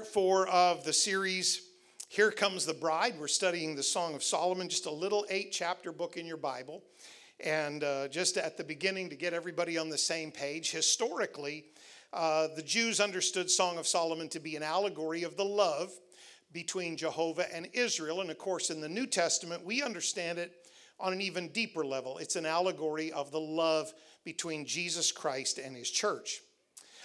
part four of the series, Here Comes the Bride. We're studying the Song of Solomon, just a little eight chapter book in your Bible. And uh, just at the beginning, to get everybody on the same page, historically, uh, the Jews understood Song of Solomon to be an allegory of the love between Jehovah and Israel. And of course, in the New Testament, we understand it on an even deeper level. It's an allegory of the love between Jesus Christ and his church.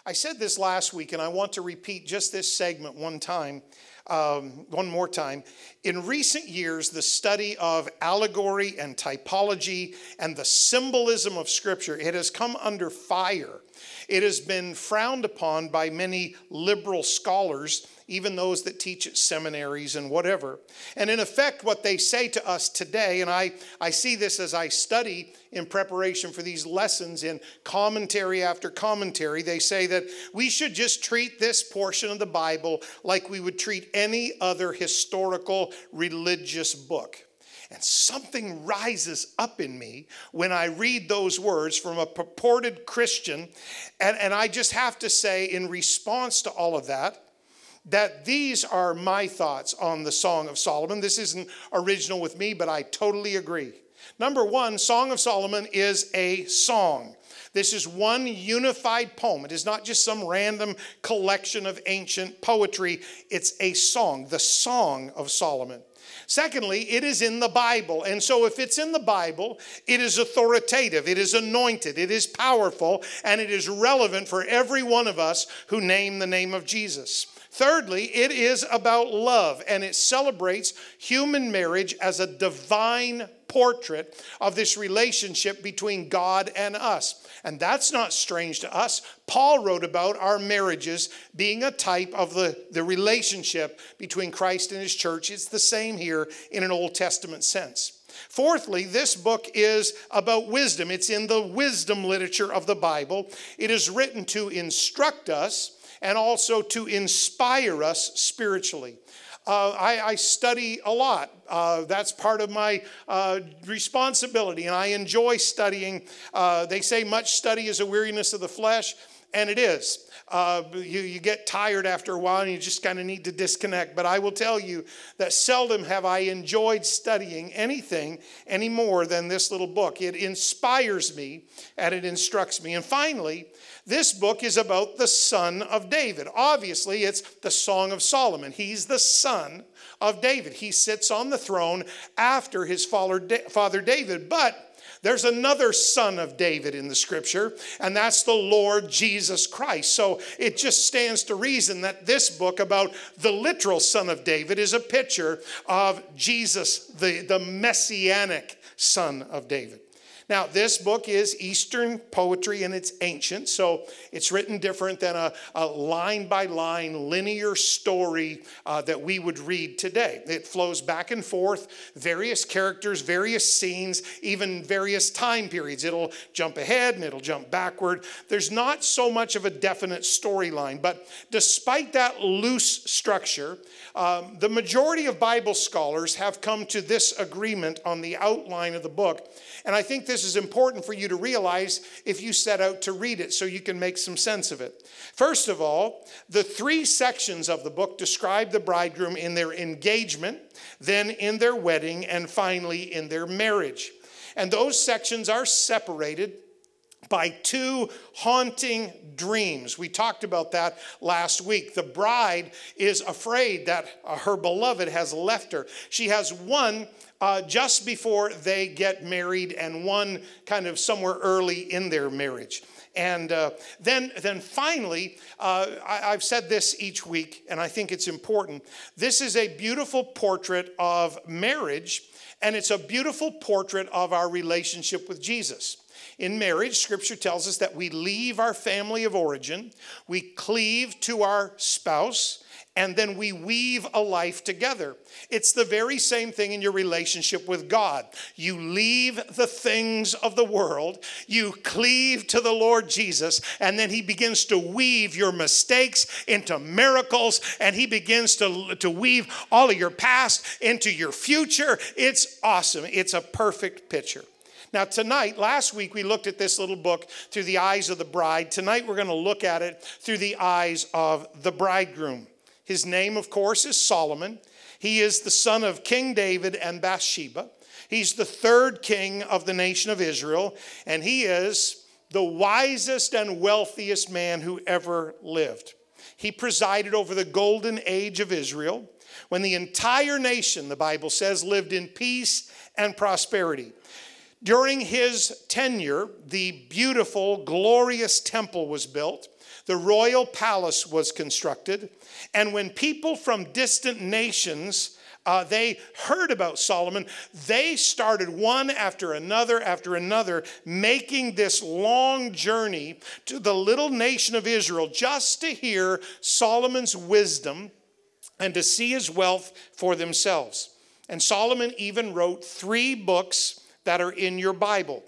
I said this last week, and I want to repeat just this segment one time, um, one more time. In recent years, the study of allegory and typology and the symbolism of Scripture, it has come under fire. It has been frowned upon by many liberal scholars even those that teach at seminaries and whatever. And in effect, what they say to us today, and I, I see this as I study in preparation for these lessons in commentary after commentary, they say that we should just treat this portion of the Bible like we would treat any other historical religious book. And something rises up in me when I read those words from a purported Christian. And, and I just have to say, in response to all of that, that these are my thoughts on the Song of Solomon. This isn't original with me, but I totally agree. Number one, Song of Solomon is a song. This is one unified poem. It is not just some random collection of ancient poetry, it's a song, the Song of Solomon. Secondly, it is in the Bible. And so, if it's in the Bible, it is authoritative, it is anointed, it is powerful, and it is relevant for every one of us who name the name of Jesus. Thirdly, it is about love and it celebrates human marriage as a divine portrait of this relationship between God and us. And that's not strange to us. Paul wrote about our marriages being a type of the, the relationship between Christ and his church. It's the same here in an Old Testament sense. Fourthly, this book is about wisdom. It's in the wisdom literature of the Bible. It is written to instruct us and also to inspire us spiritually. Uh, I, I, study a lot. Uh, that's part of my uh, responsibility, and I enjoy studying. Uh, they say much study is a weariness of the flesh, and it is. Uh, you, you get tired after a while and you just kind of need to disconnect. But I will tell you that seldom have I enjoyed studying anything any more than this little book. It inspires me and it instructs me. And finally, this book is about the son of David. Obviously, it's the Song of Solomon. He's the son of David. He sits on the throne after his father David. But there's another son of David in the scripture, and that's the Lord Jesus Christ. So it just stands to reason that this book about the literal son of David is a picture of Jesus, the, the messianic son of David. Now, this book is Eastern poetry and it's ancient, so it's written different than a, a line by line linear story uh, that we would read today. It flows back and forth, various characters, various scenes, even various time periods. It'll jump ahead and it'll jump backward. There's not so much of a definite storyline, but despite that loose structure, um, the majority of Bible scholars have come to this agreement on the outline of the book. And I think this is important for you to realize if you set out to read it so you can make some sense of it. First of all, the three sections of the book describe the bridegroom in their engagement, then in their wedding, and finally in their marriage. And those sections are separated by two haunting dreams. We talked about that last week. The bride is afraid that her beloved has left her. She has one uh, just before they get married and one kind of somewhere early in their marriage. And uh, then, then finally, uh, I, I've said this each week, and I think it's important. This is a beautiful portrait of marriage, and it's a beautiful portrait of our relationship with Jesus. In marriage, scripture tells us that we leave our family of origin, we cleave to our spouse, and then we weave a life together. It's the very same thing in your relationship with God. You leave the things of the world, you cleave to the Lord Jesus, and then He begins to weave your mistakes into miracles, and He begins to, to weave all of your past into your future. It's awesome. It's a perfect picture. Now, tonight, last week we looked at this little book through the eyes of the bride. Tonight we're going to look at it through the eyes of the bridegroom. His name, of course, is Solomon. He is the son of King David and Bathsheba. He's the third king of the nation of Israel, and he is the wisest and wealthiest man who ever lived. He presided over the golden age of Israel when the entire nation, the Bible says, lived in peace and prosperity. During his tenure, the beautiful, glorious temple was built, the royal palace was constructed, and when people from distant nations uh, they heard about Solomon, they started one after another after another making this long journey to the little nation of Israel just to hear Solomon's wisdom and to see his wealth for themselves. And Solomon even wrote three books that are in your Bible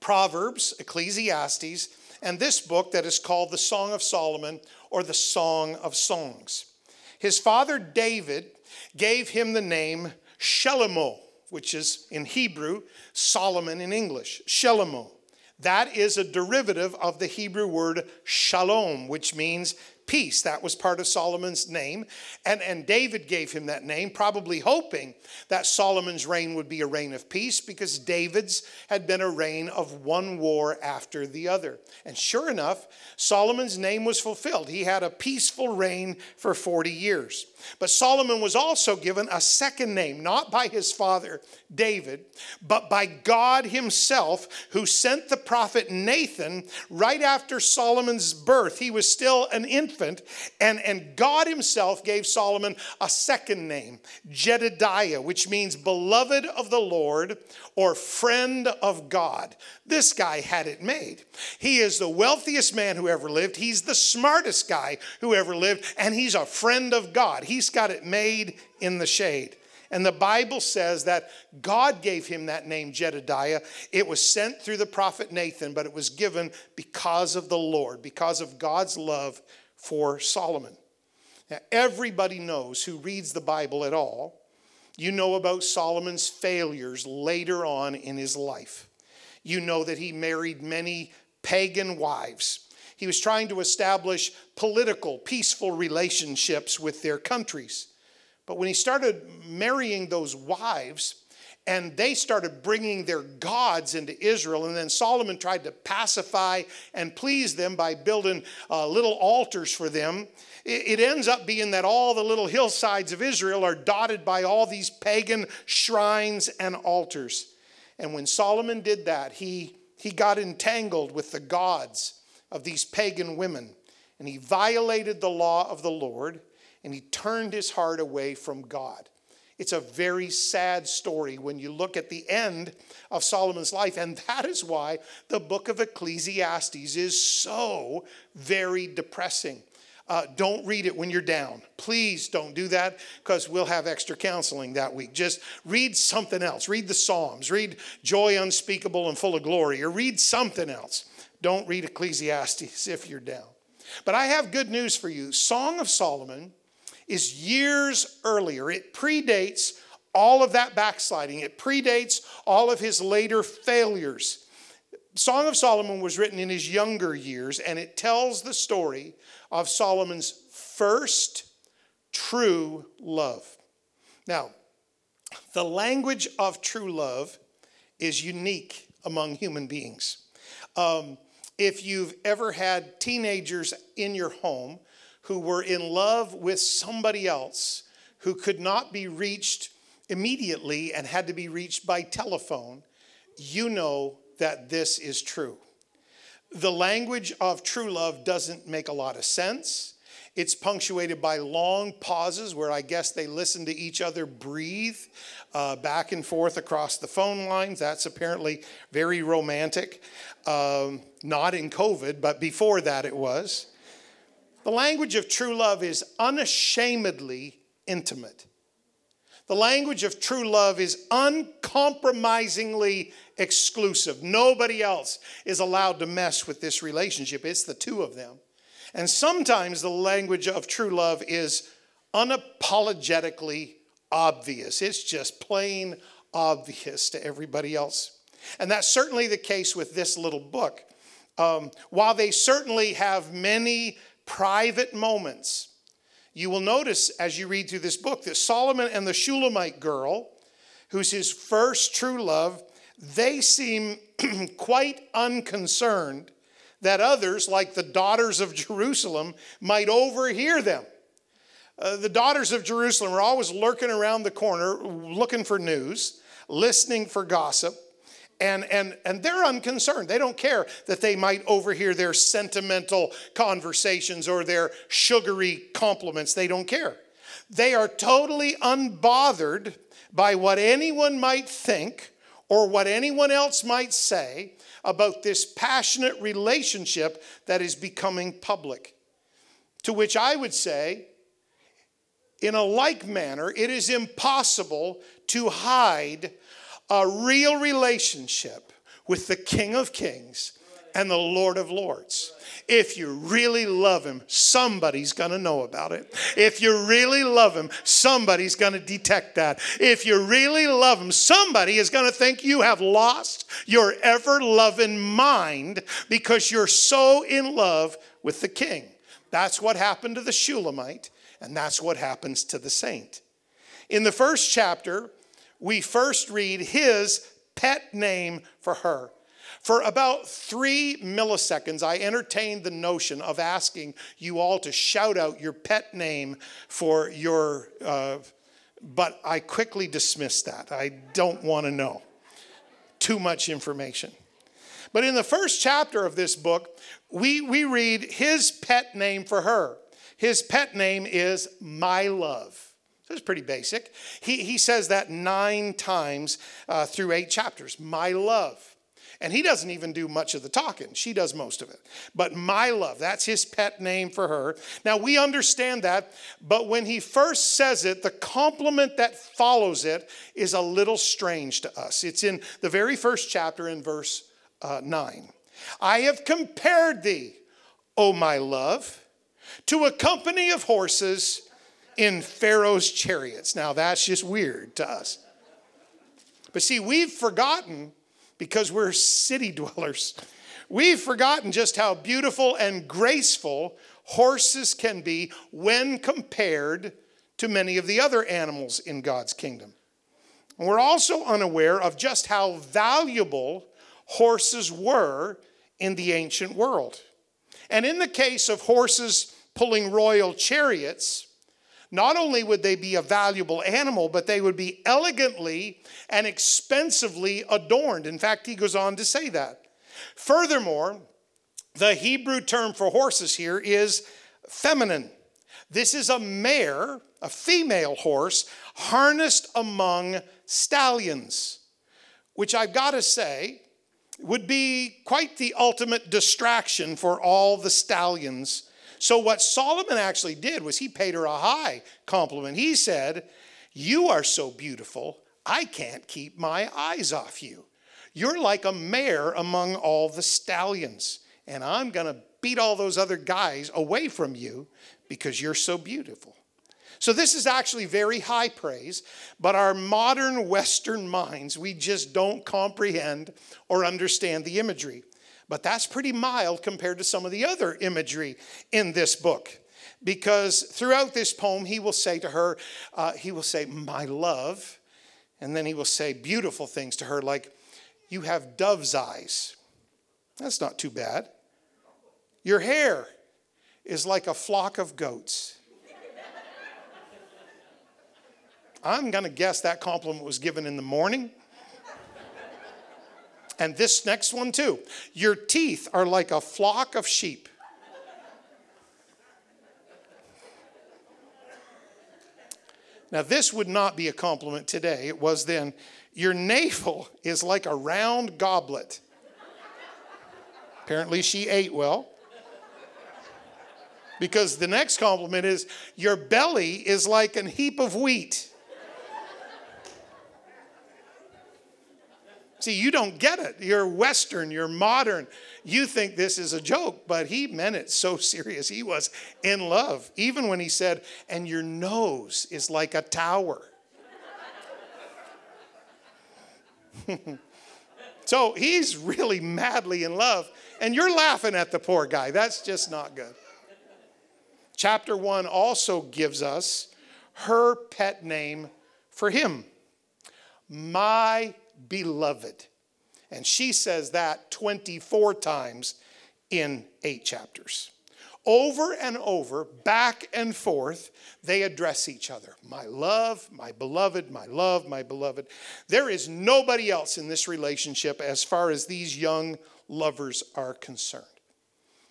Proverbs, Ecclesiastes, and this book that is called the Song of Solomon or the Song of Songs. His father David gave him the name Shelomo, which is in Hebrew Solomon in English. Shelomo. That is a derivative of the Hebrew word shalom, which means peace. That was part of Solomon's name. And, and David gave him that name, probably hoping that Solomon's reign would be a reign of peace because David's had been a reign of one war after the other. And sure enough, Solomon's name was fulfilled. He had a peaceful reign for 40 years. But Solomon was also given a second name, not by his father David, but by God himself, who sent the prophet Nathan right after Solomon's birth. He was still an infant, and, and God himself gave Solomon a second name, Jedediah, which means beloved of the Lord or friend of God. This guy had it made. He is the wealthiest man who ever lived, he's the smartest guy who ever lived, and he's a friend of God. He's got it made in the shade. And the Bible says that God gave him that name, Jedediah. It was sent through the prophet Nathan, but it was given because of the Lord, because of God's love for Solomon. Now, everybody knows who reads the Bible at all. You know about Solomon's failures later on in his life. You know that he married many pagan wives. He was trying to establish political, peaceful relationships with their countries. But when he started marrying those wives, and they started bringing their gods into Israel. And then Solomon tried to pacify and please them by building uh, little altars for them. It, it ends up being that all the little hillsides of Israel are dotted by all these pagan shrines and altars. And when Solomon did that, he, he got entangled with the gods of these pagan women. And he violated the law of the Lord and he turned his heart away from God. It's a very sad story when you look at the end of Solomon's life. And that is why the book of Ecclesiastes is so very depressing. Uh, don't read it when you're down. Please don't do that because we'll have extra counseling that week. Just read something else. Read the Psalms. Read Joy Unspeakable and Full of Glory, or read something else. Don't read Ecclesiastes if you're down. But I have good news for you. Song of Solomon is years earlier. It predates all of that backsliding, it predates all of his later failures. Song of Solomon was written in his younger years, and it tells the story of Solomon's first true love. Now, the language of true love is unique among human beings. Um, if you've ever had teenagers in your home who were in love with somebody else who could not be reached immediately and had to be reached by telephone, you know that this is true. The language of true love doesn't make a lot of sense. It's punctuated by long pauses where I guess they listen to each other breathe uh, back and forth across the phone lines. That's apparently very romantic. Um, not in COVID, but before that it was. The language of true love is unashamedly intimate. The language of true love is uncompromisingly exclusive. Nobody else is allowed to mess with this relationship, it's the two of them. And sometimes the language of true love is unapologetically obvious, it's just plain obvious to everybody else. And that's certainly the case with this little book. Um, while they certainly have many private moments, you will notice as you read through this book that Solomon and the Shulamite girl, who's his first true love, they seem quite unconcerned that others, like the daughters of Jerusalem, might overhear them. Uh, the daughters of Jerusalem are always lurking around the corner looking for news, listening for gossip, and, and, and they're unconcerned. They don't care that they might overhear their sentimental conversations or their sugary compliments. They don't care. They are totally unbothered by what anyone might think or what anyone else might say about this passionate relationship that is becoming public. To which I would say, in a like manner, it is impossible to hide a real relationship with the King of Kings and the Lord of Lords. If you really love him, somebody's gonna know about it. If you really love him, somebody's gonna detect that. If you really love him, somebody is gonna think you have lost your ever loving mind because you're so in love with the king. That's what happened to the Shulamite, and that's what happens to the saint. In the first chapter, we first read his pet name for her. For about three milliseconds, I entertained the notion of asking you all to shout out your pet name for your, uh, but I quickly dismissed that. I don't want to know. Too much information. But in the first chapter of this book, we, we read his pet name for her. His pet name is My Love. So It's pretty basic. He, he says that nine times uh, through eight chapters. My love. And he doesn't even do much of the talking. She does most of it. But my love, that's his pet name for her. Now we understand that, but when he first says it, the compliment that follows it is a little strange to us. It's in the very first chapter in verse uh, 9. I have compared thee, O my love, to a company of horses in Pharaoh's chariots. Now that's just weird to us. But see, we've forgotten because we're city dwellers. We've forgotten just how beautiful and graceful horses can be when compared to many of the other animals in God's kingdom. And we're also unaware of just how valuable horses were in the ancient world. And in the case of horses pulling royal chariots, not only would they be a valuable animal, but they would be elegantly and expensively adorned. In fact, he goes on to say that. Furthermore, the Hebrew term for horses here is feminine. This is a mare, a female horse, harnessed among stallions, which I've got to say would be quite the ultimate distraction for all the stallions so, what Solomon actually did was he paid her a high compliment. He said, You are so beautiful, I can't keep my eyes off you. You're like a mare among all the stallions, and I'm going to beat all those other guys away from you because you're so beautiful. So, this is actually very high praise, but our modern Western minds, we just don't comprehend or understand the imagery. But that's pretty mild compared to some of the other imagery in this book. Because throughout this poem, he will say to her, uh, he will say, My love. And then he will say beautiful things to her, like, You have dove's eyes. That's not too bad. Your hair is like a flock of goats. I'm going to guess that compliment was given in the morning and this next one, too. Your teeth are like a flock of sheep. Now, this would not be a compliment today. It was then. Your navel is like a round goblet. Apparently, she ate well. Because the next compliment is your belly is like an heap of wheat. See, you don't get it. You're Western, you're modern. You think this is a joke, but he meant it so serious. He was in love, even when he said, and your nose is like a tower. So he's really madly in love, and you're laughing at the poor guy. That's just not good. Chapter 1 also gives us her pet name for him, my beloved. And she says that 24 times in eight chapters. Over and over, back and forth, they address each other. My love, my beloved, my love, my beloved. There is nobody else in this relationship as far as these young lovers are concerned.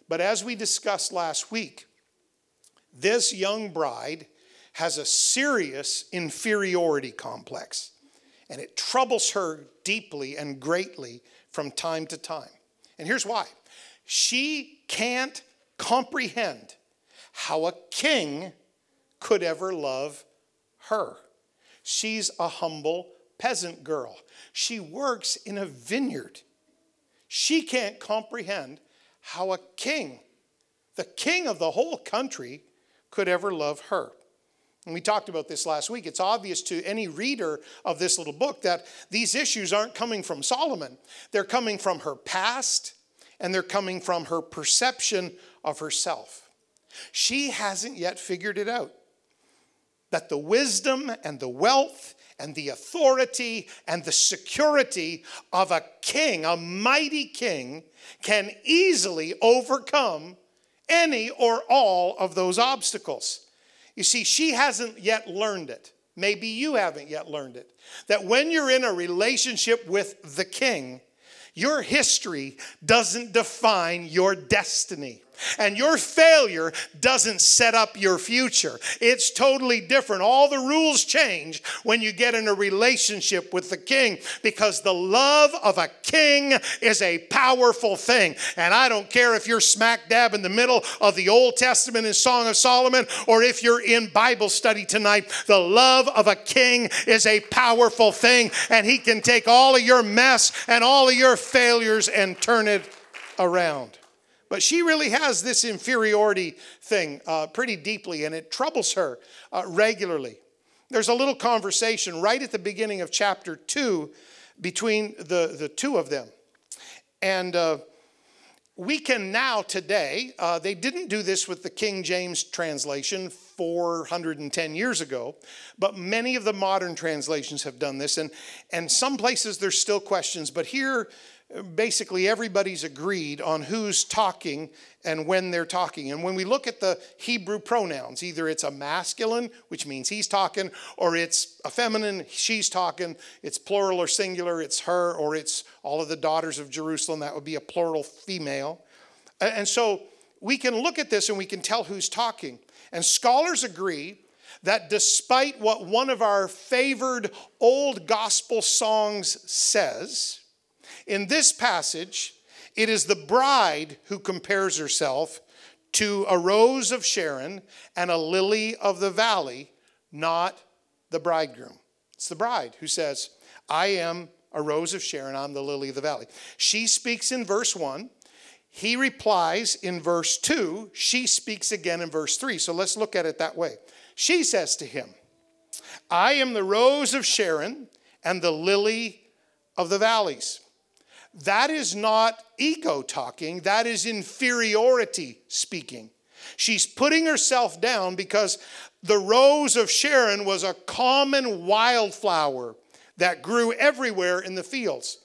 But as we discussed last week, this young bride has a serious inferiority complex, and it troubles her deeply and greatly from time to time. And here's why she can't comprehend how a king could ever love her. She's a humble peasant girl. She works in a vineyard. She can't comprehend how a king, the king of the whole country, could ever love her. And we talked about this last week. It's obvious to any reader of this little book that these issues aren't coming from Solomon. They're coming from her past and they're coming from her perception of herself. She hasn't yet figured it out that the wisdom and the wealth and the authority and the security of a king, a mighty king, can easily overcome any or all of those obstacles. You see, she hasn't yet learned it. Maybe you haven't yet learned it. That when you're in a relationship with the king, your history doesn't define your destiny. And your failure doesn't set up your future. It's totally different. All the rules change when you get in a relationship with the king because the love of a king is a powerful thing. And I don't care if you're smack dab in the middle of the Old Testament in Song of Solomon or if you're in Bible study tonight, the love of a king is a powerful thing. And he can take all of your mess and all of your failures and turn it around. But she really has this inferiority thing uh, pretty deeply, and it troubles her uh, regularly. There's a little conversation right at the beginning of chapter 2 between the, the two of them. And uh, we can now, today, uh, they didn't do this with the King James translation 410 years ago, but many of the modern translations have done this. And, and some places there's still questions, but here basically everybody's agreed on who's talking and when they're talking. And when we look at the Hebrew pronouns, either it's a masculine, which means he's talking, or it's a feminine, she's talking, it's plural or singular, it's her, or it's all of the daughters of Jerusalem, that would be a plural female. And so we can look at this and we can tell who's talking. And scholars agree that despite what one of our favored old gospel songs says, in this passage, it is the bride who compares herself to a rose of Sharon and a lily of the valley, not the bridegroom. It's the bride who says, I am a rose of Sharon, I'm the lily of the valley. She speaks in verse 1. He replies in verse 2. She speaks again in verse 3. So let's look at it that way. She says to him, I am the rose of Sharon and the lily of the valleys. That is not ego talking, that is inferiority speaking. She's putting herself down because the rose of Sharon was a common wildflower that grew everywhere in the fields.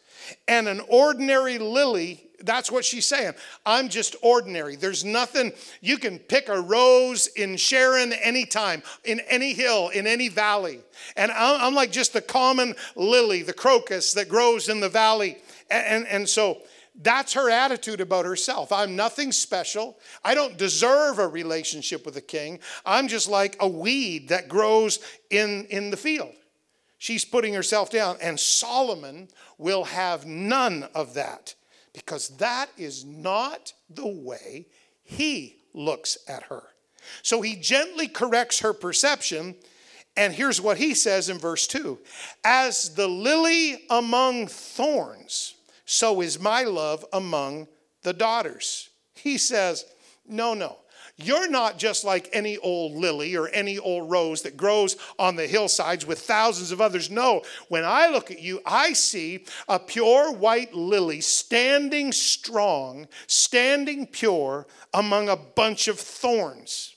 And an ordinary lily, that's what she's saying. I'm just ordinary. There's nothing, you can pick a rose in Sharon anytime, in any hill, in any valley. And I'm like just the common lily, the crocus that grows in the valley. And, and so that's her attitude about herself. I'm nothing special. I don't deserve a relationship with a king. I'm just like a weed that grows in, in the field. She's putting herself down. And Solomon will have none of that because that is not the way he looks at her. So he gently corrects her perception. And here's what he says in verse 2 As the lily among thorns, so is my love among the daughters. He says, No, no. You're not just like any old lily or any old rose that grows on the hillsides with thousands of others. No, when I look at you, I see a pure white lily standing strong, standing pure among a bunch of thorns.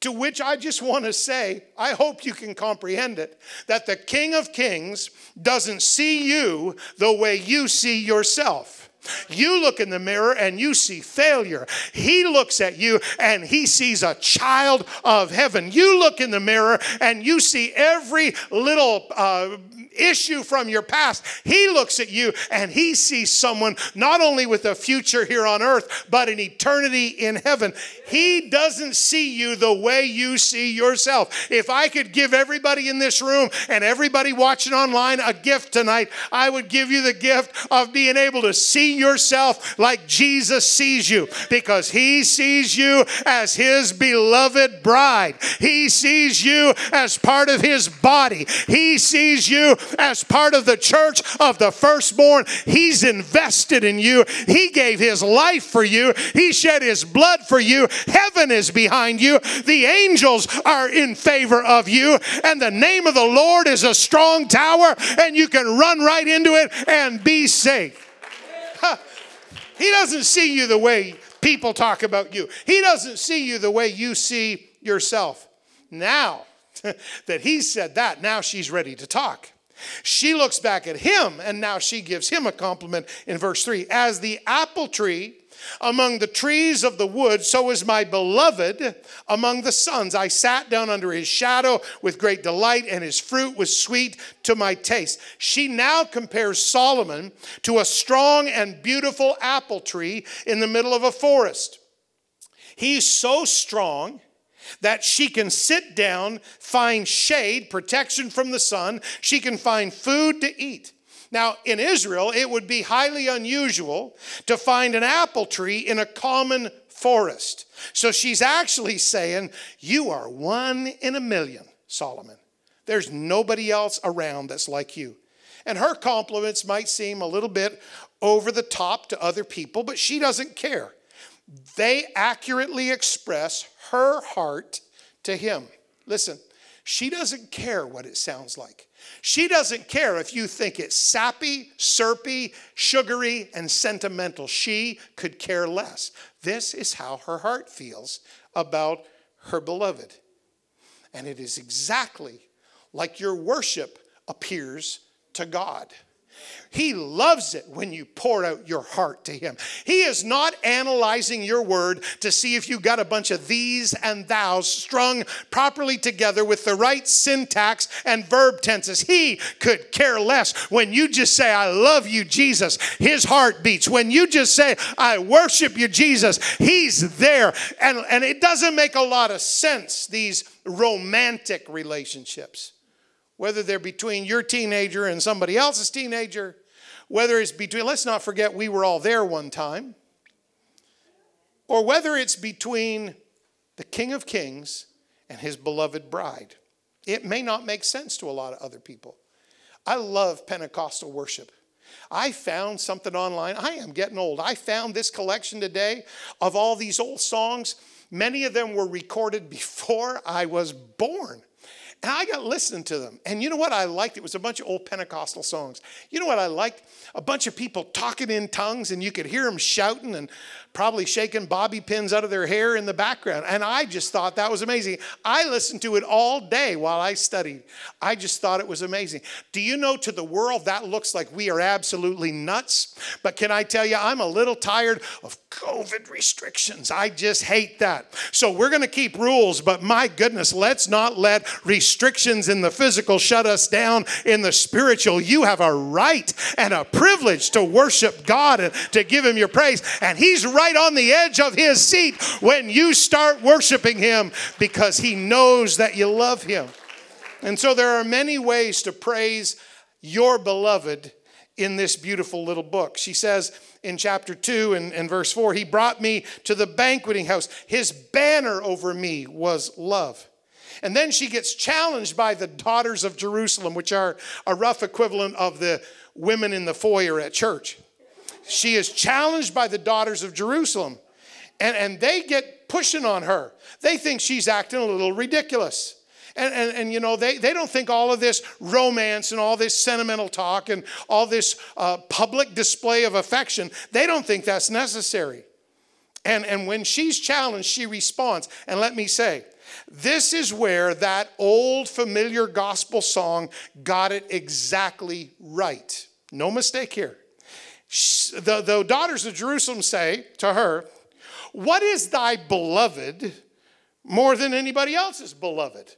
To which I just want to say, I hope you can comprehend it, that the King of Kings doesn't see you the way you see yourself. You look in the mirror and you see failure. He looks at you and he sees a child of heaven. You look in the mirror and you see every little uh, issue from your past. He looks at you and he sees someone not only with a future here on earth, but an eternity in heaven. He doesn't see you the way you see yourself. If I could give everybody in this room and everybody watching online a gift tonight, I would give you the gift of being able to see yourself like Jesus sees you because he sees you as his beloved bride. He sees you as part of his body. He sees you as part of the church of the firstborn. He's invested in you. He gave his life for you. He shed his blood for you. Heaven is behind you. The angels are in favor of you. And the name of the Lord is a strong tower, and you can run right into it and be safe. He doesn't see you the way people talk about you, He doesn't see you the way you see yourself. Now that He said that, now she's ready to talk. She looks back at him and now she gives him a compliment in verse 3 As the apple tree among the trees of the wood, so is my beloved among the sons. I sat down under his shadow with great delight, and his fruit was sweet to my taste. She now compares Solomon to a strong and beautiful apple tree in the middle of a forest. He's so strong that she can sit down, find shade, protection from the sun, she can find food to eat. Now, in Israel, it would be highly unusual to find an apple tree in a common forest. So she's actually saying, You are one in a million, Solomon. There's nobody else around that's like you. And her compliments might seem a little bit over the top to other people, but she doesn't care. They accurately express her heart to him. Listen, she doesn't care what it sounds like. She doesn't care if you think it's sappy, syrupy, sugary, and sentimental. She could care less. This is how her heart feels about her beloved. And it is exactly like your worship appears to God. He loves it when you pour out your heart to Him. He is not analyzing your word to see if you got a bunch of these and thous strung properly together with the right syntax and verb tenses. He could care less. When you just say, I love you, Jesus, His heart beats. When you just say, I worship you, Jesus, He's there. And, and it doesn't make a lot of sense, these romantic relationships whether they're between your teenager and somebody else's teenager, whether it's between, let's not forget we were all there one time, or whether it's between the King of Kings and his beloved bride. It may not make sense to a lot of other people. I love Pentecostal worship. I found something online. I am getting old. I found this collection today of all these old songs. Many of them were recorded before I was born. And I got listening to them. And you know what I liked? It was a bunch of old Pentecostal songs. You know what I liked? A bunch of people talking in tongues, and you could hear them shouting and probably shaking bobby pins out of their hair in the background. And I just thought that was amazing. I listened to it all day while I studied. I just thought it was amazing. Do you know to the world that looks like we are absolutely nuts? But can I tell you, I'm a little tired of COVID restrictions. I just hate that. So we're going to keep rules, but my goodness, let's not let restrictions in the physical shut us down in the spiritual. You have a right and a privilege to worship God and to give Him your praise. And He's right on the edge of His seat when you start worshiping Him because He knows that you love Him. And so there are many ways to praise your beloved in this beautiful little book. She says, in chapter 2 and, and verse 4 He brought me to the banqueting house. His banner over me was love. And then she gets challenged by the daughters of Jerusalem, which are a rough equivalent of the women in the foyer at church. She is challenged by the daughters of Jerusalem. And, and they get pushing on her. They think she's acting a little ridiculous. And, and, and, you know, they, they don't think all of this romance and all this sentimental talk and all this uh, public display of affection, they don't think that's necessary. And, and when she's challenged, she responds. And let me say, this is where that old familiar gospel song got it exactly right. No mistake here. The, the daughters of Jerusalem say to her, What is thy beloved more than anybody else's beloved?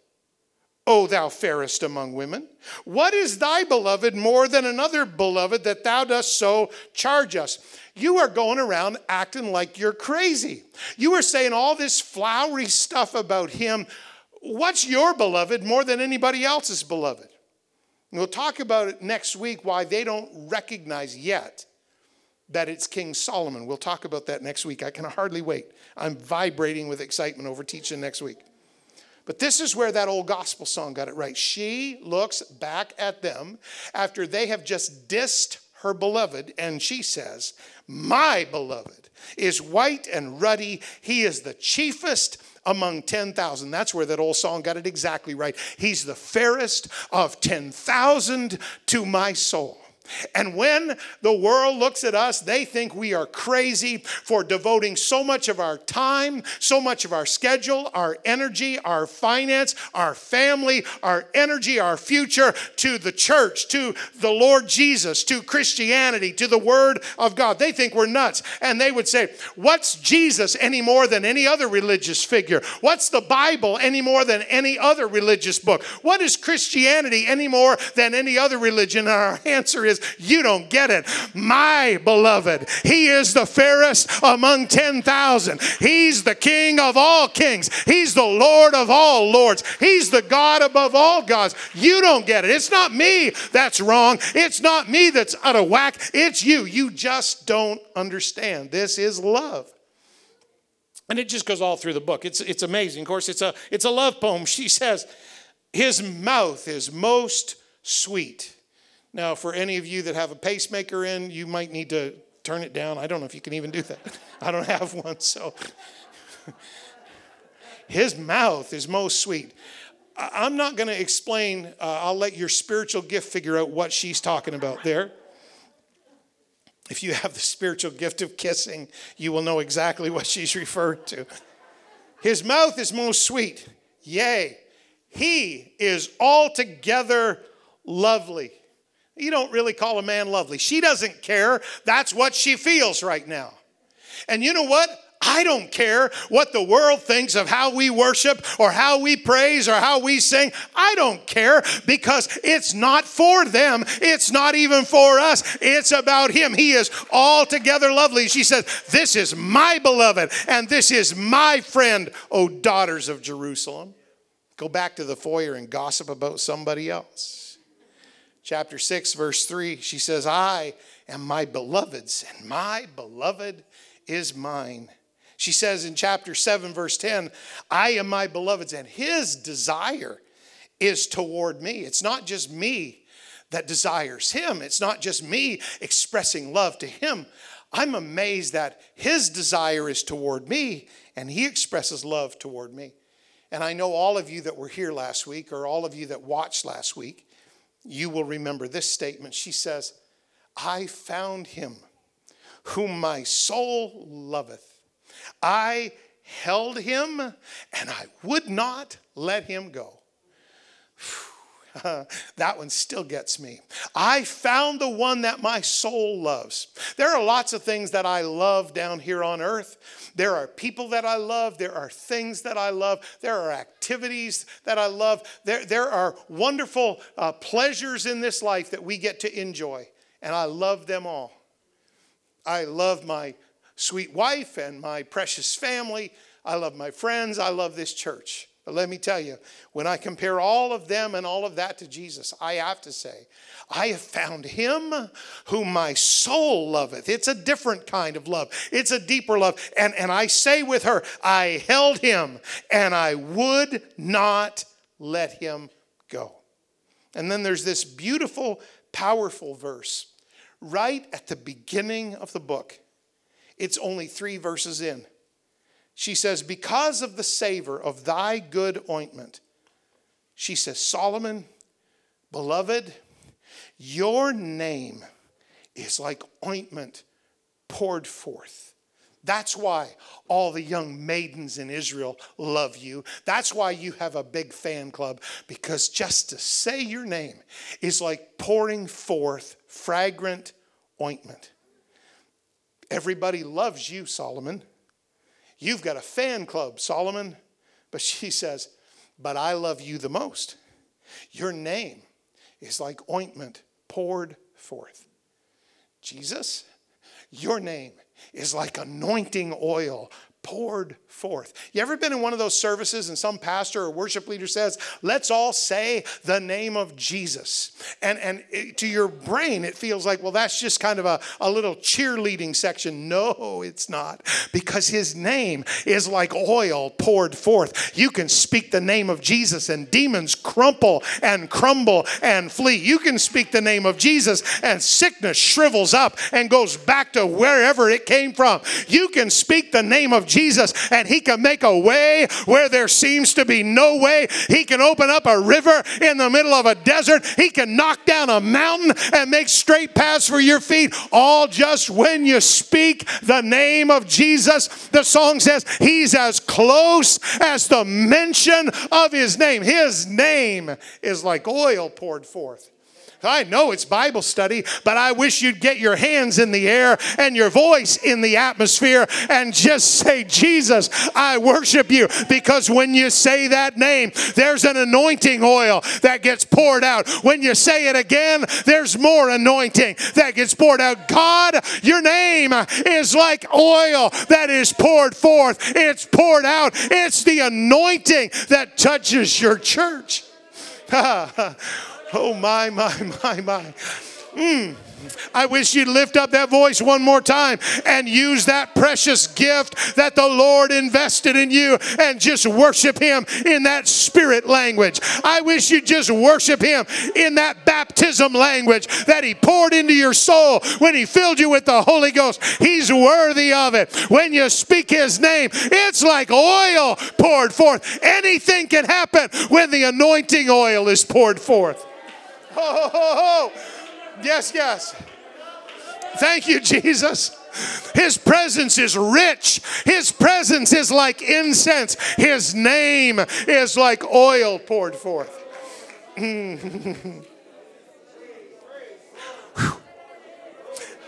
O thou fairest among women, what is thy beloved more than another beloved that thou dost so charge us? You are going around acting like you're crazy. You are saying all this flowery stuff about him. What's your beloved more than anybody else's beloved? And we'll talk about it next week why they don't recognize yet that it's King Solomon. We'll talk about that next week. I can hardly wait. I'm vibrating with excitement over teaching next week. But this is where that old gospel song got it right. She looks back at them after they have just dissed her beloved, and she says, My beloved is white and ruddy. He is the chiefest among 10,000. That's where that old song got it exactly right. He's the fairest of 10,000 to my soul. And when the world looks at us, they think we are crazy for devoting so much of our time, so much of our schedule, our energy, our finance, our family, our energy, our future to the church, to the Lord Jesus, to Christianity, to the Word of God. They think we're nuts. And they would say, What's Jesus any more than any other religious figure? What's the Bible any more than any other religious book? What is Christianity any more than any other religion? And our answer is, you don't get it. My beloved, he is the fairest among 10,000. He's the king of all kings. He's the Lord of all lords. He's the God above all gods. You don't get it. It's not me that's wrong. It's not me that's out of whack. It's you. You just don't understand. This is love. And it just goes all through the book. It's, it's amazing. Of course, it's a, it's a love poem. She says, His mouth is most sweet. Now, for any of you that have a pacemaker in, you might need to turn it down. I don't know if you can even do that. I don't have one, so. His mouth is most sweet. I'm not going to explain, uh, I'll let your spiritual gift figure out what she's talking about there. If you have the spiritual gift of kissing, you will know exactly what she's referred to. His mouth is most sweet. Yea, he is altogether lovely. You don't really call a man lovely. She doesn't care. That's what she feels right now. And you know what? I don't care what the world thinks of how we worship or how we praise or how we sing. I don't care because it's not for them. It's not even for us. It's about Him. He is altogether lovely. She says, This is my beloved and this is my friend, O daughters of Jerusalem. Go back to the foyer and gossip about somebody else chapter 6, verse 3, she says, I am my beloved's, and my beloved is mine. She says in chapter 7, verse 10, I am my beloved's, and his desire is toward me. It's not just me that desires him, it's not just me expressing love to him. I'm amazed that his desire is toward me, and he expresses love toward me. And I know all of you that were here last week, or all of you that watched last week, you will remember this statement. She says, I found him whom my soul loveth. I held him and I would not let him go. that one still gets me. I found the one that my soul loves. There are lots of things that I love down here on earth. There are people that I love. There are things that I love. There are activities that I love. There, there are wonderful uh, pleasures in this life that we get to enjoy. And I love them all. I love my sweet wife and my precious family. I love my friends. I love this church. But let me tell you, when I compare all of them and all of that to Jesus, I have to say, I have found him whom my soul loveth. It's a different kind of love, it's a deeper love. And, and I say with her, I held him and I would not let him go. And then there's this beautiful, powerful verse right at the beginning of the book. It's only three verses in. She says, Because of the savor of thy good ointment, she says, Solomon, beloved, your name is like ointment poured forth. That's why all the young maidens in Israel love you. That's why you have a big fan club, because just to say your name is like pouring forth fragrant ointment. Everybody loves you, Solomon. You've got a fan club, Solomon. But she says, But I love you the most. Your name is like ointment poured forth. Jesus, your name is like anointing oil poured forth. You ever been in one of those services and some pastor or worship leader says, let's all say the name of Jesus? And, and it, to your brain, it feels like, well, that's just kind of a, a little cheerleading section. No, it's not, because his name is like oil poured forth. You can speak the name of Jesus and demons crumple and crumble and flee. You can speak the name of Jesus and sickness shrivels up and goes back to wherever it came from. You can speak the name of Jesus and He can make a way where there seems to be no way. He can open up a river in the middle of a desert. He can knock down a mountain and make straight paths for your feet, all just when you speak the name of Jesus. The song says, He's as close as the mention of His name. His name is like oil poured forth. I know it's Bible study, but I wish you'd get your hands in the air and your voice in the atmosphere and just say, Jesus, I worship you. Because when you say that name, there's an anointing oil that gets poured out. When you say it again, there's more anointing that gets poured out. God, your name is like oil that is poured forth, it's poured out. It's the anointing that touches your church. Oh, my, my, my, my. Mm. I wish you'd lift up that voice one more time and use that precious gift that the Lord invested in you and just worship Him in that spirit language. I wish you'd just worship Him in that baptism language that He poured into your soul when He filled you with the Holy Ghost. He's worthy of it. When you speak His name, it's like oil poured forth. Anything can happen when the anointing oil is poured forth. Oh, oh, oh, yes, yes. Thank you, Jesus. His presence is rich. His presence is like incense. His name is like oil poured forth.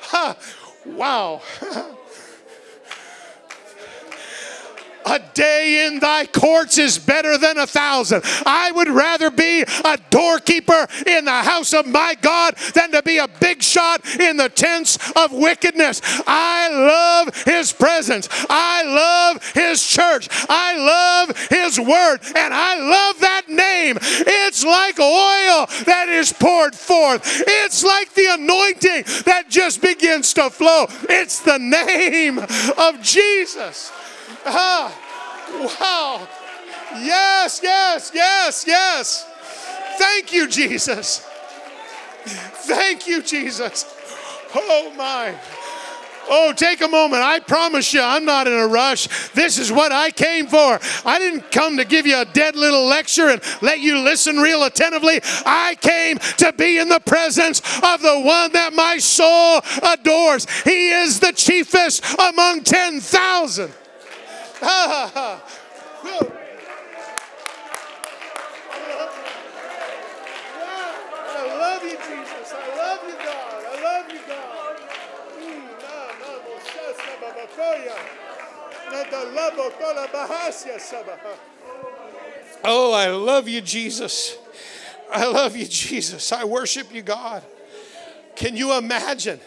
ha, wow. A day in thy courts is better than a thousand. I would rather be a doorkeeper in the house of my God than to be a big shot in the tents of wickedness. I love his presence. I love his church. I love his word. And I love that name. It's like oil that is poured forth, it's like the anointing that just begins to flow. It's the name of Jesus. Ah, wow. Yes, yes, yes, yes. Thank you, Jesus. Thank you, Jesus. Oh, my. Oh, take a moment. I promise you, I'm not in a rush. This is what I came for. I didn't come to give you a dead little lecture and let you listen real attentively. I came to be in the presence of the one that my soul adores. He is the chiefest among 10,000. I love you, Jesus. I love you, God. I love you, God. Oh, I love you, Jesus. I love you, Jesus. I worship you, God. Can you imagine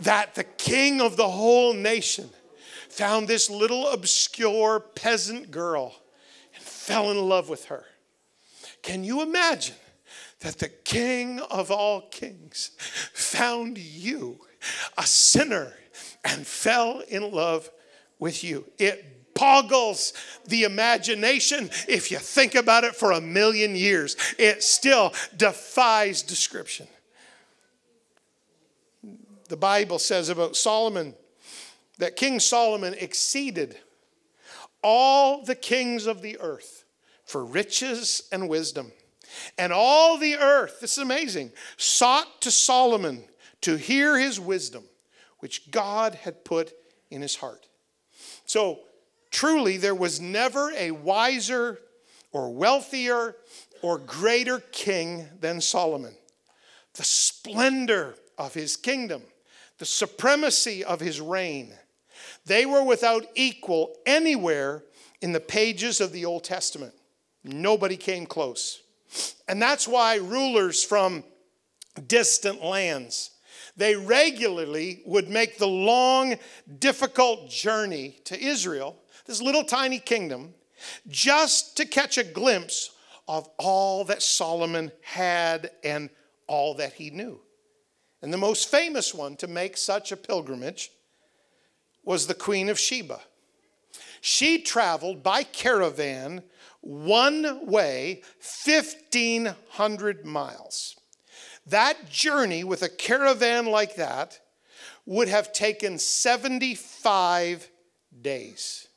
that the king of the whole nation found this little obscure peasant girl and fell in love with her. Can you imagine that the King of all kings found you, a sinner, and fell in love with you? It boggles the imagination if you think about it for a million years. It still defies description. The Bible says about Solomon that King Solomon exceeded all the kings of the earth for riches and wisdom. And all the earth, this is amazing, sought to Solomon to hear his wisdom, which God had put in his heart. So, truly, there was never a wiser or wealthier or greater king than Solomon. The splendor of his kingdom, the supremacy of his reign, they were without equal anywhere in the pages of the Old Testament. Nobody came close. And that's why rulers from distant lands they regularly would make the long difficult journey to Israel, this little tiny kingdom, just to catch a glimpse of all that Solomon had and all that he knew. And the most famous one to make such a pilgrimage was the Queen of Sheba. She traveled by caravan one way 1,500 miles. That journey with a caravan like that would have taken 75 days.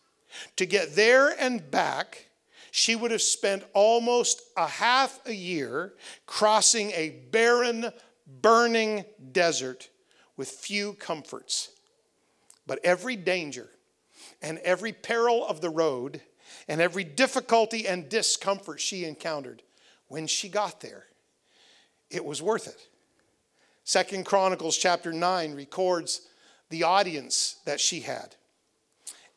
To get there and back, she would have spent almost a half a year crossing a barren, burning desert with few comforts. But every danger and every peril of the road and every difficulty and discomfort she encountered when she got there it was worth it. Second Chronicles chapter 9 records the audience that she had.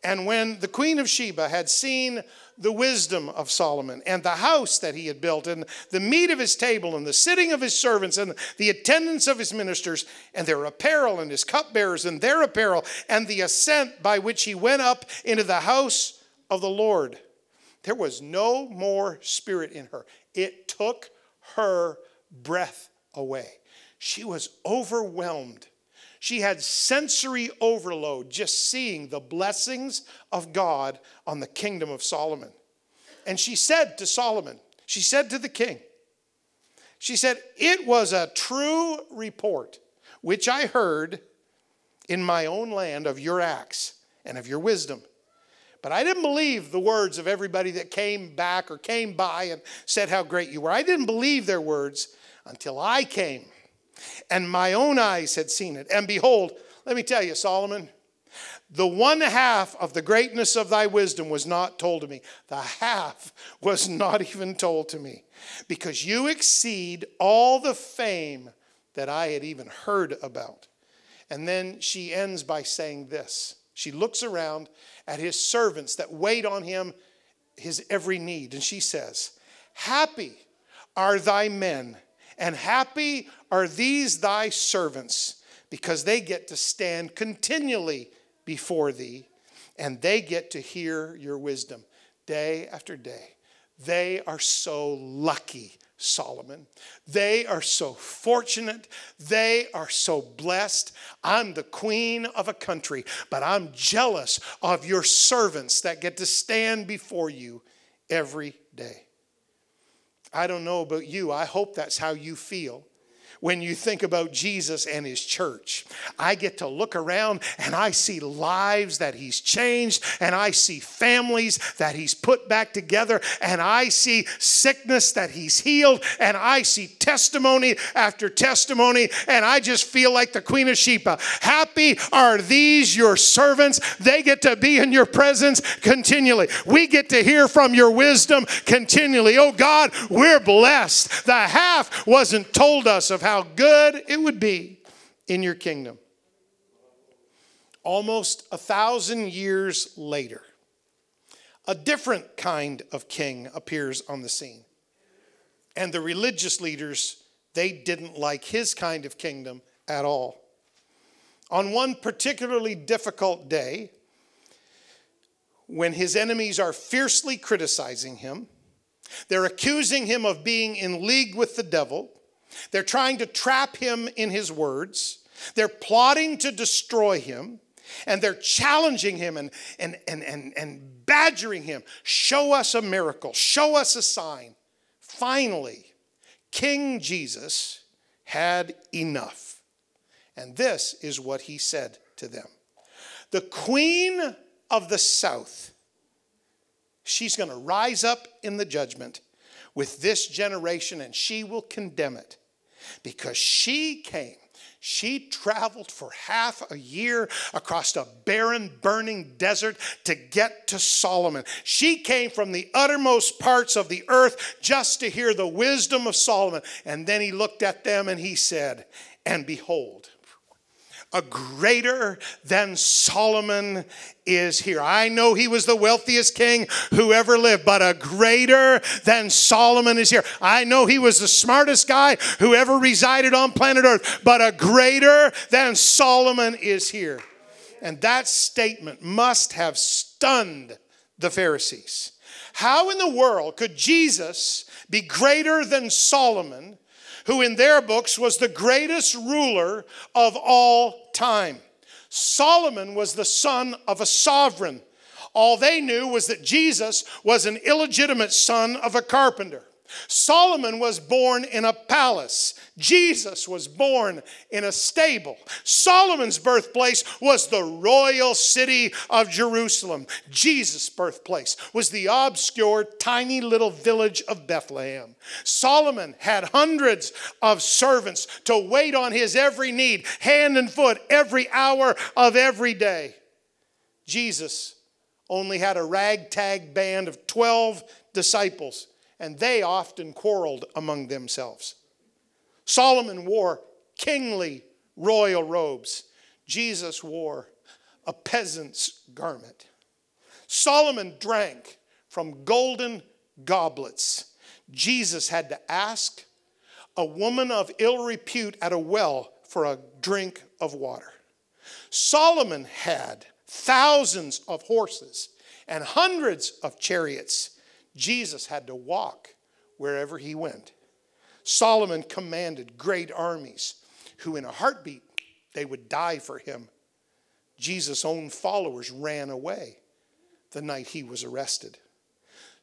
And when the queen of Sheba had seen the wisdom of Solomon and the house that he had built and the meat of his table and the sitting of his servants and the attendance of his ministers and their apparel and his cupbearers and their apparel and the ascent by which he went up into the house of the Lord, there was no more spirit in her. It took her breath away. She was overwhelmed. She had sensory overload just seeing the blessings of God on the kingdom of Solomon. And she said to Solomon, she said to the king, she said, It was a true report which I heard in my own land of your acts and of your wisdom. But I didn't believe the words of everybody that came back or came by and said how great you were. I didn't believe their words until I came and my own eyes had seen it. And behold, let me tell you, Solomon, the one half of the greatness of thy wisdom was not told to me. The half was not even told to me because you exceed all the fame that I had even heard about. And then she ends by saying this. She looks around at his servants that wait on him, his every need, and she says, Happy are thy men and happy are these thy servants, because they get to stand continually before thee, and they get to hear your wisdom day after day. They are so lucky, Solomon. They are so fortunate. They are so blessed. I'm the queen of a country, but I'm jealous of your servants that get to stand before you every day. I don't know about you. I hope that's how you feel when you think about Jesus and his church. I get to look around and I see lives that he's changed, and I see families that he's put back together, and I see sickness that he's healed, and I see testimony after testimony, and I just feel like the Queen of Sheba. Happy are these your servants. They get to be in your presence continually. We get to hear from your wisdom continually. Oh God, we're blessed. The half wasn't told us of how how good it would be in your kingdom. Almost a thousand years later, a different kind of king appears on the scene. And the religious leaders, they didn't like his kind of kingdom at all. On one particularly difficult day, when his enemies are fiercely criticizing him, they're accusing him of being in league with the devil, they're trying to trap him in his words. They're plotting to destroy him. And they're challenging him and, and, and, and, and badgering him. Show us a miracle. Show us a sign. Finally, King Jesus had enough. And this is what he said to them The queen of the south She's going to rise up in the judgment with this generation and she will condemn it because she came she traveled for half a year across a barren, burning desert to get to Solomon. She came from the uttermost parts of the earth just to hear the wisdom of Solomon. And then he looked at them and he said, And behold, a greater than Solomon is here. I know he was the wealthiest king who ever lived, but a greater than Solomon is here. I know he was the smartest guy who ever resided on planet Earth, but a greater than Solomon is here. And that statement must have stunned the Pharisees. How in the world could Jesus be greater than Solomon? who in their books was the greatest ruler of all time. Solomon was the son of a sovereign. All they knew was that Jesus was an illegitimate son of a carpenter. Solomon was born in a palace. Jesus was born in a stable. Solomon's birthplace was the royal city of Jerusalem. Jesus' birthplace was the obscure, tiny little village of Bethlehem. Solomon had hundreds of servants to wait on his every need, hand and foot, every hour of every day. Jesus only had a ragtag band of 12 disciples and they often quarreled among themselves. Solomon wore kingly royal robes, Jesus wore a peasant's garment. Solomon drank from golden goblets. Jesus had to ask a woman of ill repute at a well for a drink of water. Solomon had thousands of horses and hundreds of chariots. Jesus had to walk wherever he went. Solomon commanded great armies who, in a heartbeat, they would die for him. Jesus' own followers ran away the night he was arrested.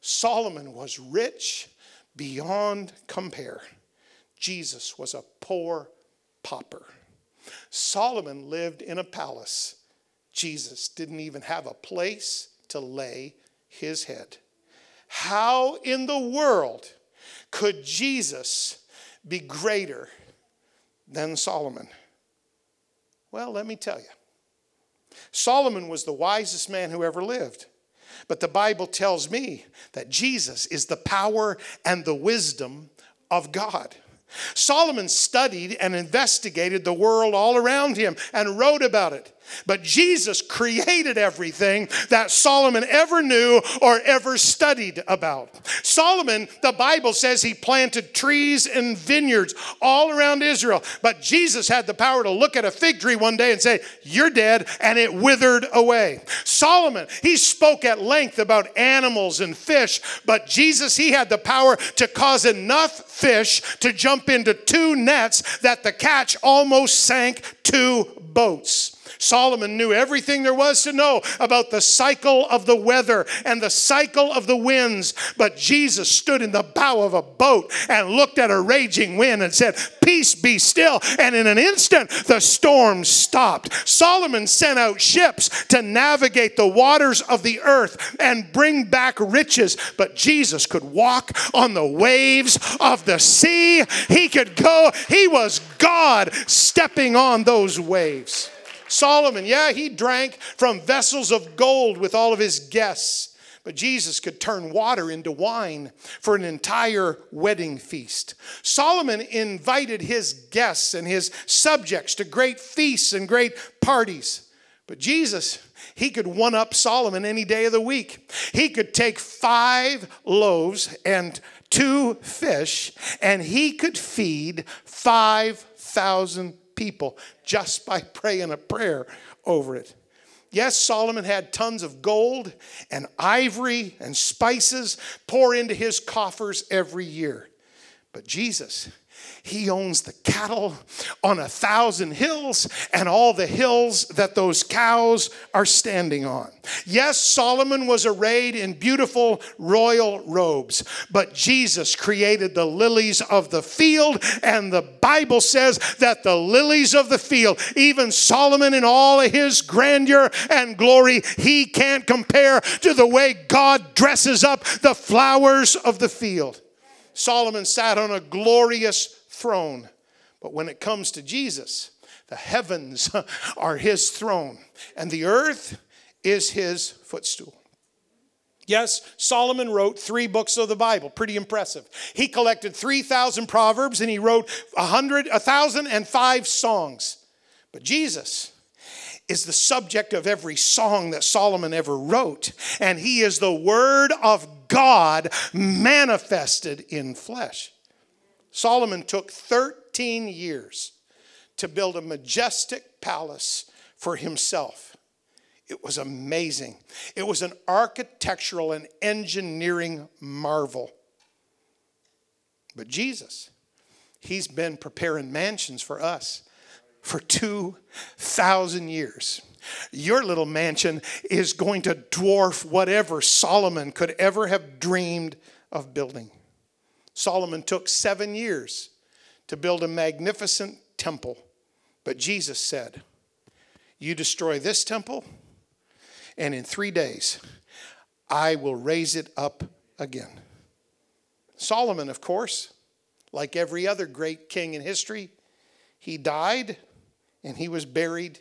Solomon was rich beyond compare. Jesus was a poor pauper. Solomon lived in a palace. Jesus didn't even have a place to lay his head. How in the world could Jesus be greater than Solomon? Well, let me tell you. Solomon was the wisest man who ever lived. But the Bible tells me that Jesus is the power and the wisdom of God. Solomon studied and investigated the world all around him and wrote about it. But Jesus created everything that Solomon ever knew or ever studied about. Solomon, the Bible says he planted trees and vineyards all around Israel. But Jesus had the power to look at a fig tree one day and say, You're dead, and it withered away. Solomon, he spoke at length about animals and fish. But Jesus, he had the power to cause enough fish to jump into two nets that the catch almost sank two boats. Solomon knew everything there was to know about the cycle of the weather and the cycle of the winds. But Jesus stood in the bow of a boat and looked at a raging wind and said, Peace be still. And in an instant, the storm stopped. Solomon sent out ships to navigate the waters of the earth and bring back riches. But Jesus could walk on the waves of the sea. He could go, he was God stepping on those waves. Solomon, yeah, he drank from vessels of gold with all of his guests. But Jesus could turn water into wine for an entire wedding feast. Solomon invited his guests and his subjects to great feasts and great parties. But Jesus, he could one up Solomon any day of the week. He could take five loaves and two fish, and he could feed 5,000 people just by praying a prayer over it. Yes, Solomon had tons of gold and ivory and spices pour into his coffers every year. But Jesus, he owns the cattle on a thousand hills and all the hills that those cows are standing on. Yes, Solomon was arrayed in beautiful royal robes, but Jesus created the lilies of the field, and the Bible says that the lilies of the field, even Solomon in all of his grandeur and glory, he can't compare to the way God dresses up the flowers of the field. Solomon sat on a glorious throne. But when it comes to Jesus, the heavens are his throne, and the earth is his footstool. Yes, Solomon wrote three books of the Bible. Pretty impressive. He collected 3,000 proverbs and he wrote 100, 1,005 songs. But Jesus is the subject of every song that Solomon ever wrote, and he is the Word of God manifested in flesh. Solomon took 13 years to build a majestic palace for himself. It was amazing. It was an architectural and engineering marvel. But Jesus, he's been preparing mansions for us for 2,000 years. Your little mansion is going to dwarf whatever Solomon could ever have dreamed of building. Solomon took seven years to build a magnificent temple, but Jesus said, You destroy this temple, and in three days I will raise it up again. Solomon, of course, like every other great king in history, he died and he was buried,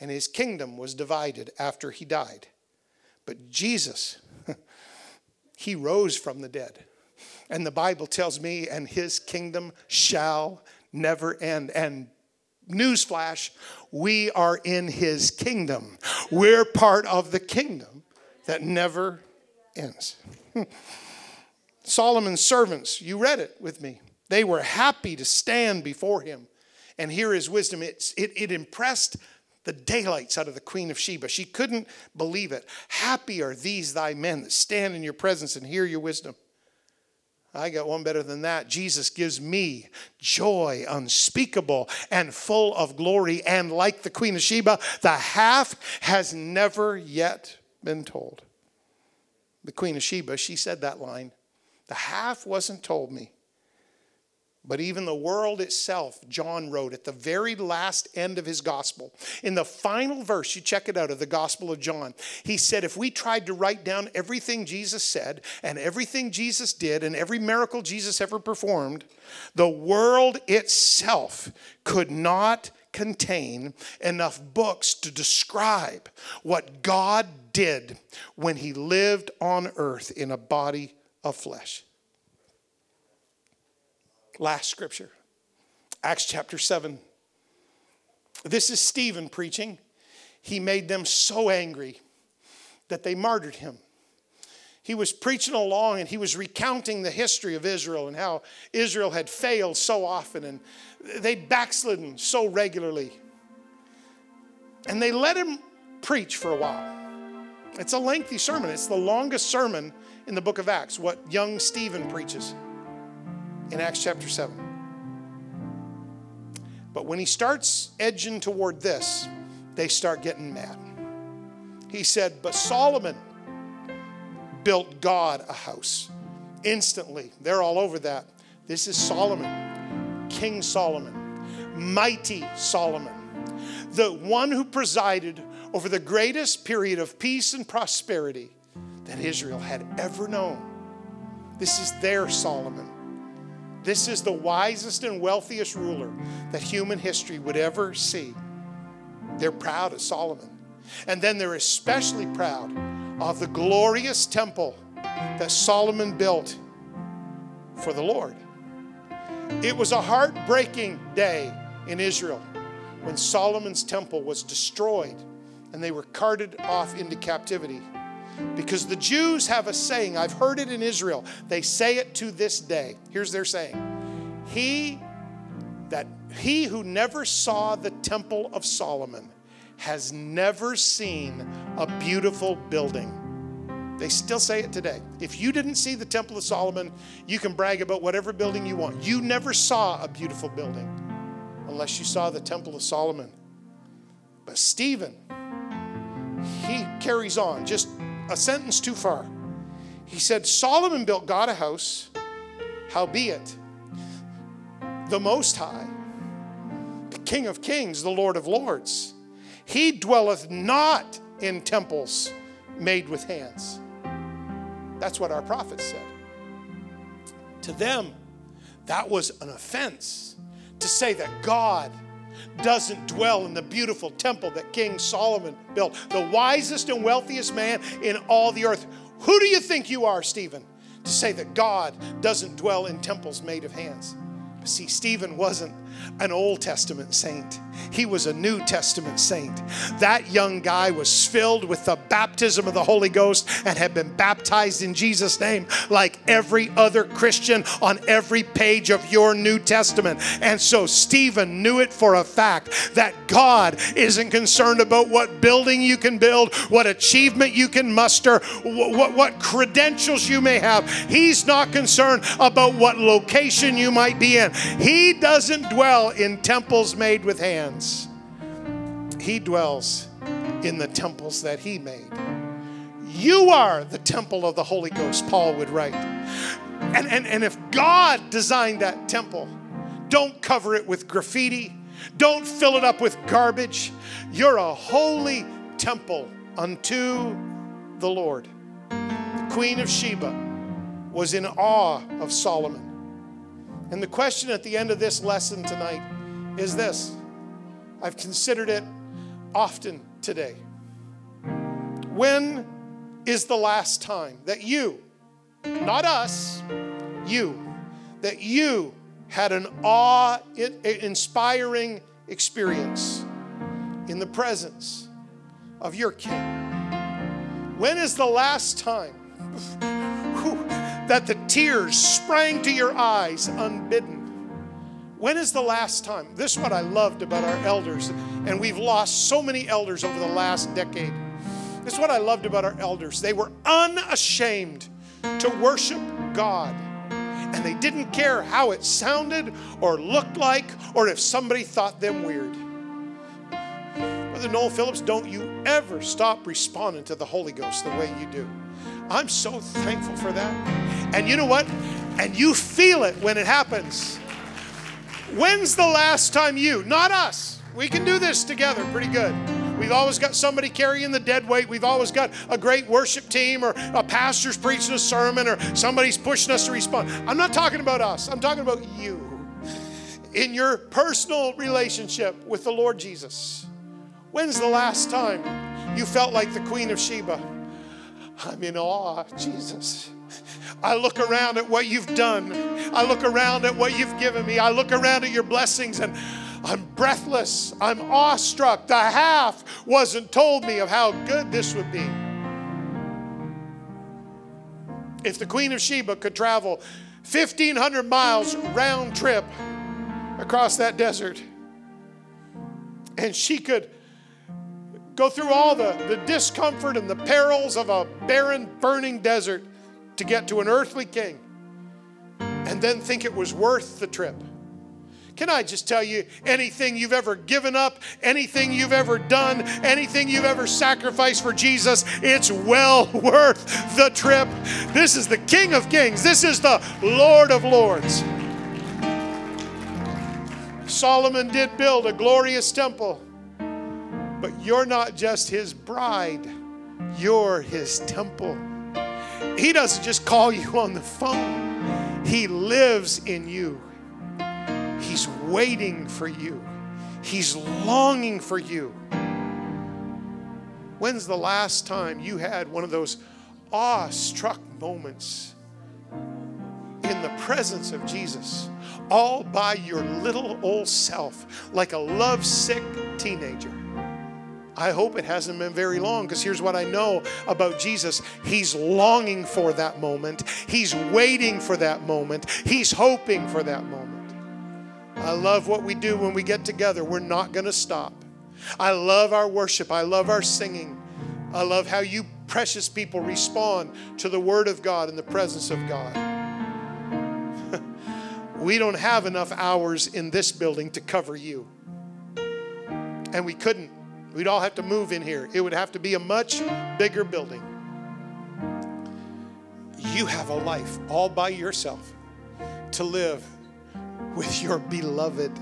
and his kingdom was divided after he died. But Jesus, he rose from the dead. And the Bible tells me, and his kingdom shall never end. And newsflash, we are in his kingdom. We're part of the kingdom that never ends. Solomon's servants, you read it with me. They were happy to stand before him and hear his wisdom. It, it, it impressed the daylights out of the queen of Sheba. She couldn't believe it. Happy are these thy men that stand in your presence and hear your wisdom. I got one better than that. Jesus gives me joy unspeakable and full of glory. And like the Queen of Sheba, the half has never yet been told. The Queen of Sheba, she said that line. The half wasn't told me. But even the world itself, John wrote at the very last end of his gospel. In the final verse, you check it out of the Gospel of John, he said, If we tried to write down everything Jesus said and everything Jesus did and every miracle Jesus ever performed, the world itself could not contain enough books to describe what God did when he lived on earth in a body of flesh. Last scripture, Acts chapter 7. This is Stephen preaching. He made them so angry that they martyred him. He was preaching along and he was recounting the history of Israel and how Israel had failed so often and they'd backslidden so regularly. And they let him preach for a while. It's a lengthy sermon, it's the longest sermon in the book of Acts, what young Stephen preaches in Acts chapter 7. But when he starts edging toward this, they start getting mad. He said, But Solomon built God a house. Instantly, they're all over that. This is Solomon, King Solomon, mighty Solomon, the one who presided over the greatest period of peace and prosperity that Israel had ever known. This is their Solomon. This is the wisest and wealthiest ruler that human history would ever see. They're proud of Solomon. And then they're especially proud of the glorious temple that Solomon built for the Lord. It was a heartbreaking day in Israel when Solomon's temple was destroyed and they were carted off into captivity. Because the Jews have a saying, I've heard it in Israel. They say it to this day. Here's their saying He that he who never saw the temple of Solomon has never seen a beautiful building They still say it today. If you didn't see the Temple of Solomon, you can brag about whatever building you want. You never saw a beautiful building unless you saw the Temple of Solomon. But Stephen, he carries on just a sentence too far. He said, Solomon built God a house, howbeit, the Most High, the King of Kings, the Lord of Lords, he dwelleth not in temples made with hands. That's what our prophets said. To them, that was an offense to say that God doesn't dwell in the beautiful temple that King Solomon built, the wisest and wealthiest man in all the earth. Who do you think you are, Stephen, to say that God doesn't dwell in temples made of hands? See, Stephen wasn't an Old Testament saint. He was a New Testament saint. That young guy was filled with the baptism of the Holy Ghost and had been baptized in Jesus' name, like every other Christian on every page of your New Testament. And so Stephen knew it for a fact that God isn't concerned about what building you can build, what achievement you can muster, what, what, credentials you may have. He's not concerned about what location you might be in. He doesn't dwell in temples made with hands, He dwells in the temples that He made. You are the temple of the Holy Ghost, Paul would write. And, and, and if God designed that temple, don't cover it with graffiti, don't fill it up with garbage. You're a holy temple unto the Lord. The Queen of Sheba was in awe of Solomon. And the question at the end of this lesson tonight is this I've considered it often today. When is the last time that you, not us, you, that you had an awe inspiring experience in the presence of your King? When is the last time? that the tears sprang to your eyes unbidden. When is the last time? This is what I loved about our elders, and we've lost so many elders over the last decade. This is what I loved about our elders. They were unashamed to worship God, and they didn't care how it sounded or looked like or if somebody thought them weird. Brother Noel Phillips, don't you ever stop responding to the Holy Ghost the way you do. I'm so thankful for that. And you know what? And you feel it when it happens. When's the last time you, not us, we can do this together pretty good. We've always got somebody carrying the dead weight. We've always got a great worship team or a pastor's preaching a sermon or somebody's pushing us to respond. I'm not talking about us, I'm talking about you in your personal relationship with the Lord Jesus. When's the last time you felt like the Queen of Sheba? I'm in awe, Jesus. I look around at what you've done. I look around at what you've given me. I look around at your blessings and I'm breathless. I'm awestruck. The half wasn't told me of how good this would be. If the Queen of Sheba could travel 1,500 miles round trip across that desert, and she could go through all the, the discomfort and the perils of a barren, burning desert to get to an earthly king and then think it was worth the trip. Can I just tell you anything you've ever given up, anything you've ever done, anything you've ever sacrificed for Jesus, it's well worth the trip. This is the King of Kings, this is the Lord of Lords. Solomon did build a glorious temple. But you're not just his bride, you're his temple. He doesn't just call you on the phone, he lives in you. He's waiting for you, he's longing for you. When's the last time you had one of those awe-struck moments in the presence of Jesus, all by your little old self, like a lovesick teenager? I hope it hasn't been very long because here's what I know about Jesus He's longing for that moment, He's waiting for that moment, He's hoping for that moment. I love what we do when we get together. We're not going to stop. I love our worship, I love our singing, I love how you precious people respond to the Word of God and the presence of God. we don't have enough hours in this building to cover you. And we couldn't. We'd all have to move in here. It would have to be a much bigger building. You have a life all by yourself to live with your beloved.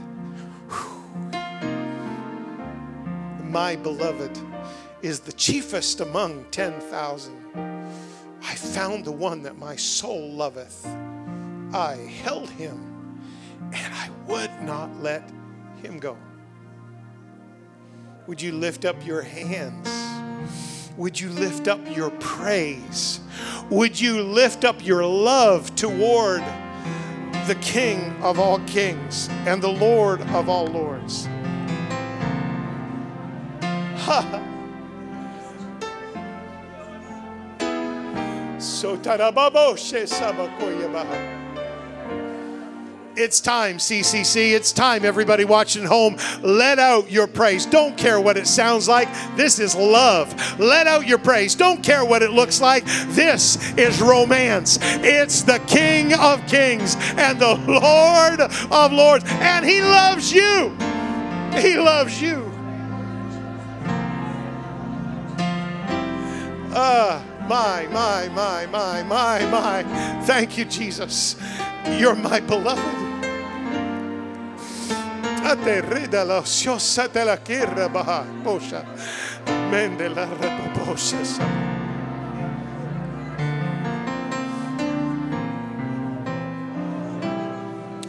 My beloved is the chiefest among 10,000. I found the one that my soul loveth. I held him and I would not let him go. Would you lift up your hands? Would you lift up your praise? Would you lift up your love toward the King of all kings and the Lord of all lords? Ha! It's time, CCC. It's time, everybody watching home. Let out your praise. Don't care what it sounds like. This is love. Let out your praise. Don't care what it looks like. This is romance. It's the King of Kings and the Lord of Lords. And He loves you. He loves you. Uh, my, my, my, my, my, my. Thank you, Jesus. You're my beloved.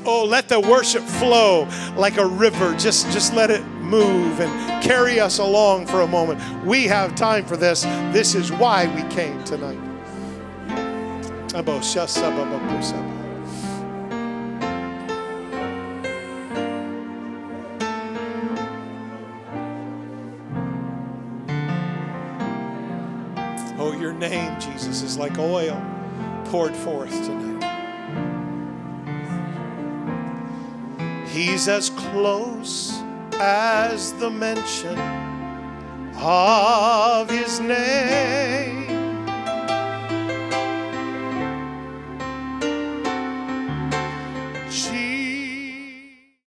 Oh, let the worship flow like a river. Just, just let it move and carry us along for a moment. We have time for this. This is why we came tonight. Name, Jesus, is like oil poured forth tonight. He's as close as the mention of his name.